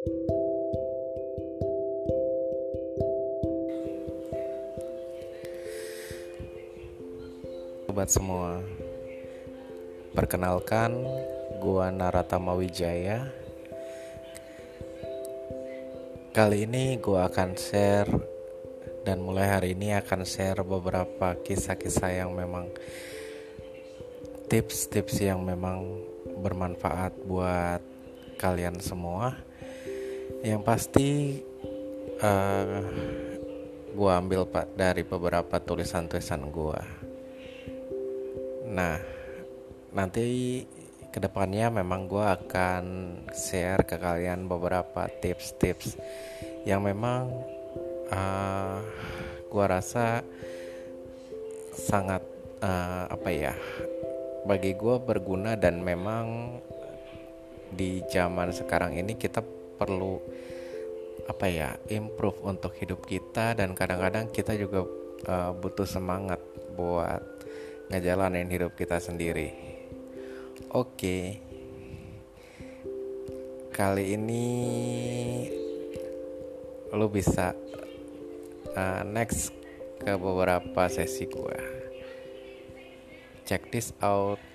Sobat semua, perkenalkan gua Naratama Wijaya. Kali ini gua akan share dan mulai hari ini akan share beberapa kisah-kisah yang memang tips-tips yang memang bermanfaat buat kalian semua. Yang pasti uh, gua ambil pak dari beberapa tulisan-tulisan gua. Nah, nanti ke depannya memang gue akan share ke kalian beberapa tips-tips yang memang uh, eh, gue rasa sangat uh, apa ya bagi gue berguna dan memang di zaman sekarang ini kita perlu apa ya improve untuk hidup kita dan kadang-kadang kita juga uh, butuh semangat buat ngejalanin hidup kita sendiri. Oke. Kali ini lo bisa uh, next ke beberapa sesi gua. Check this out.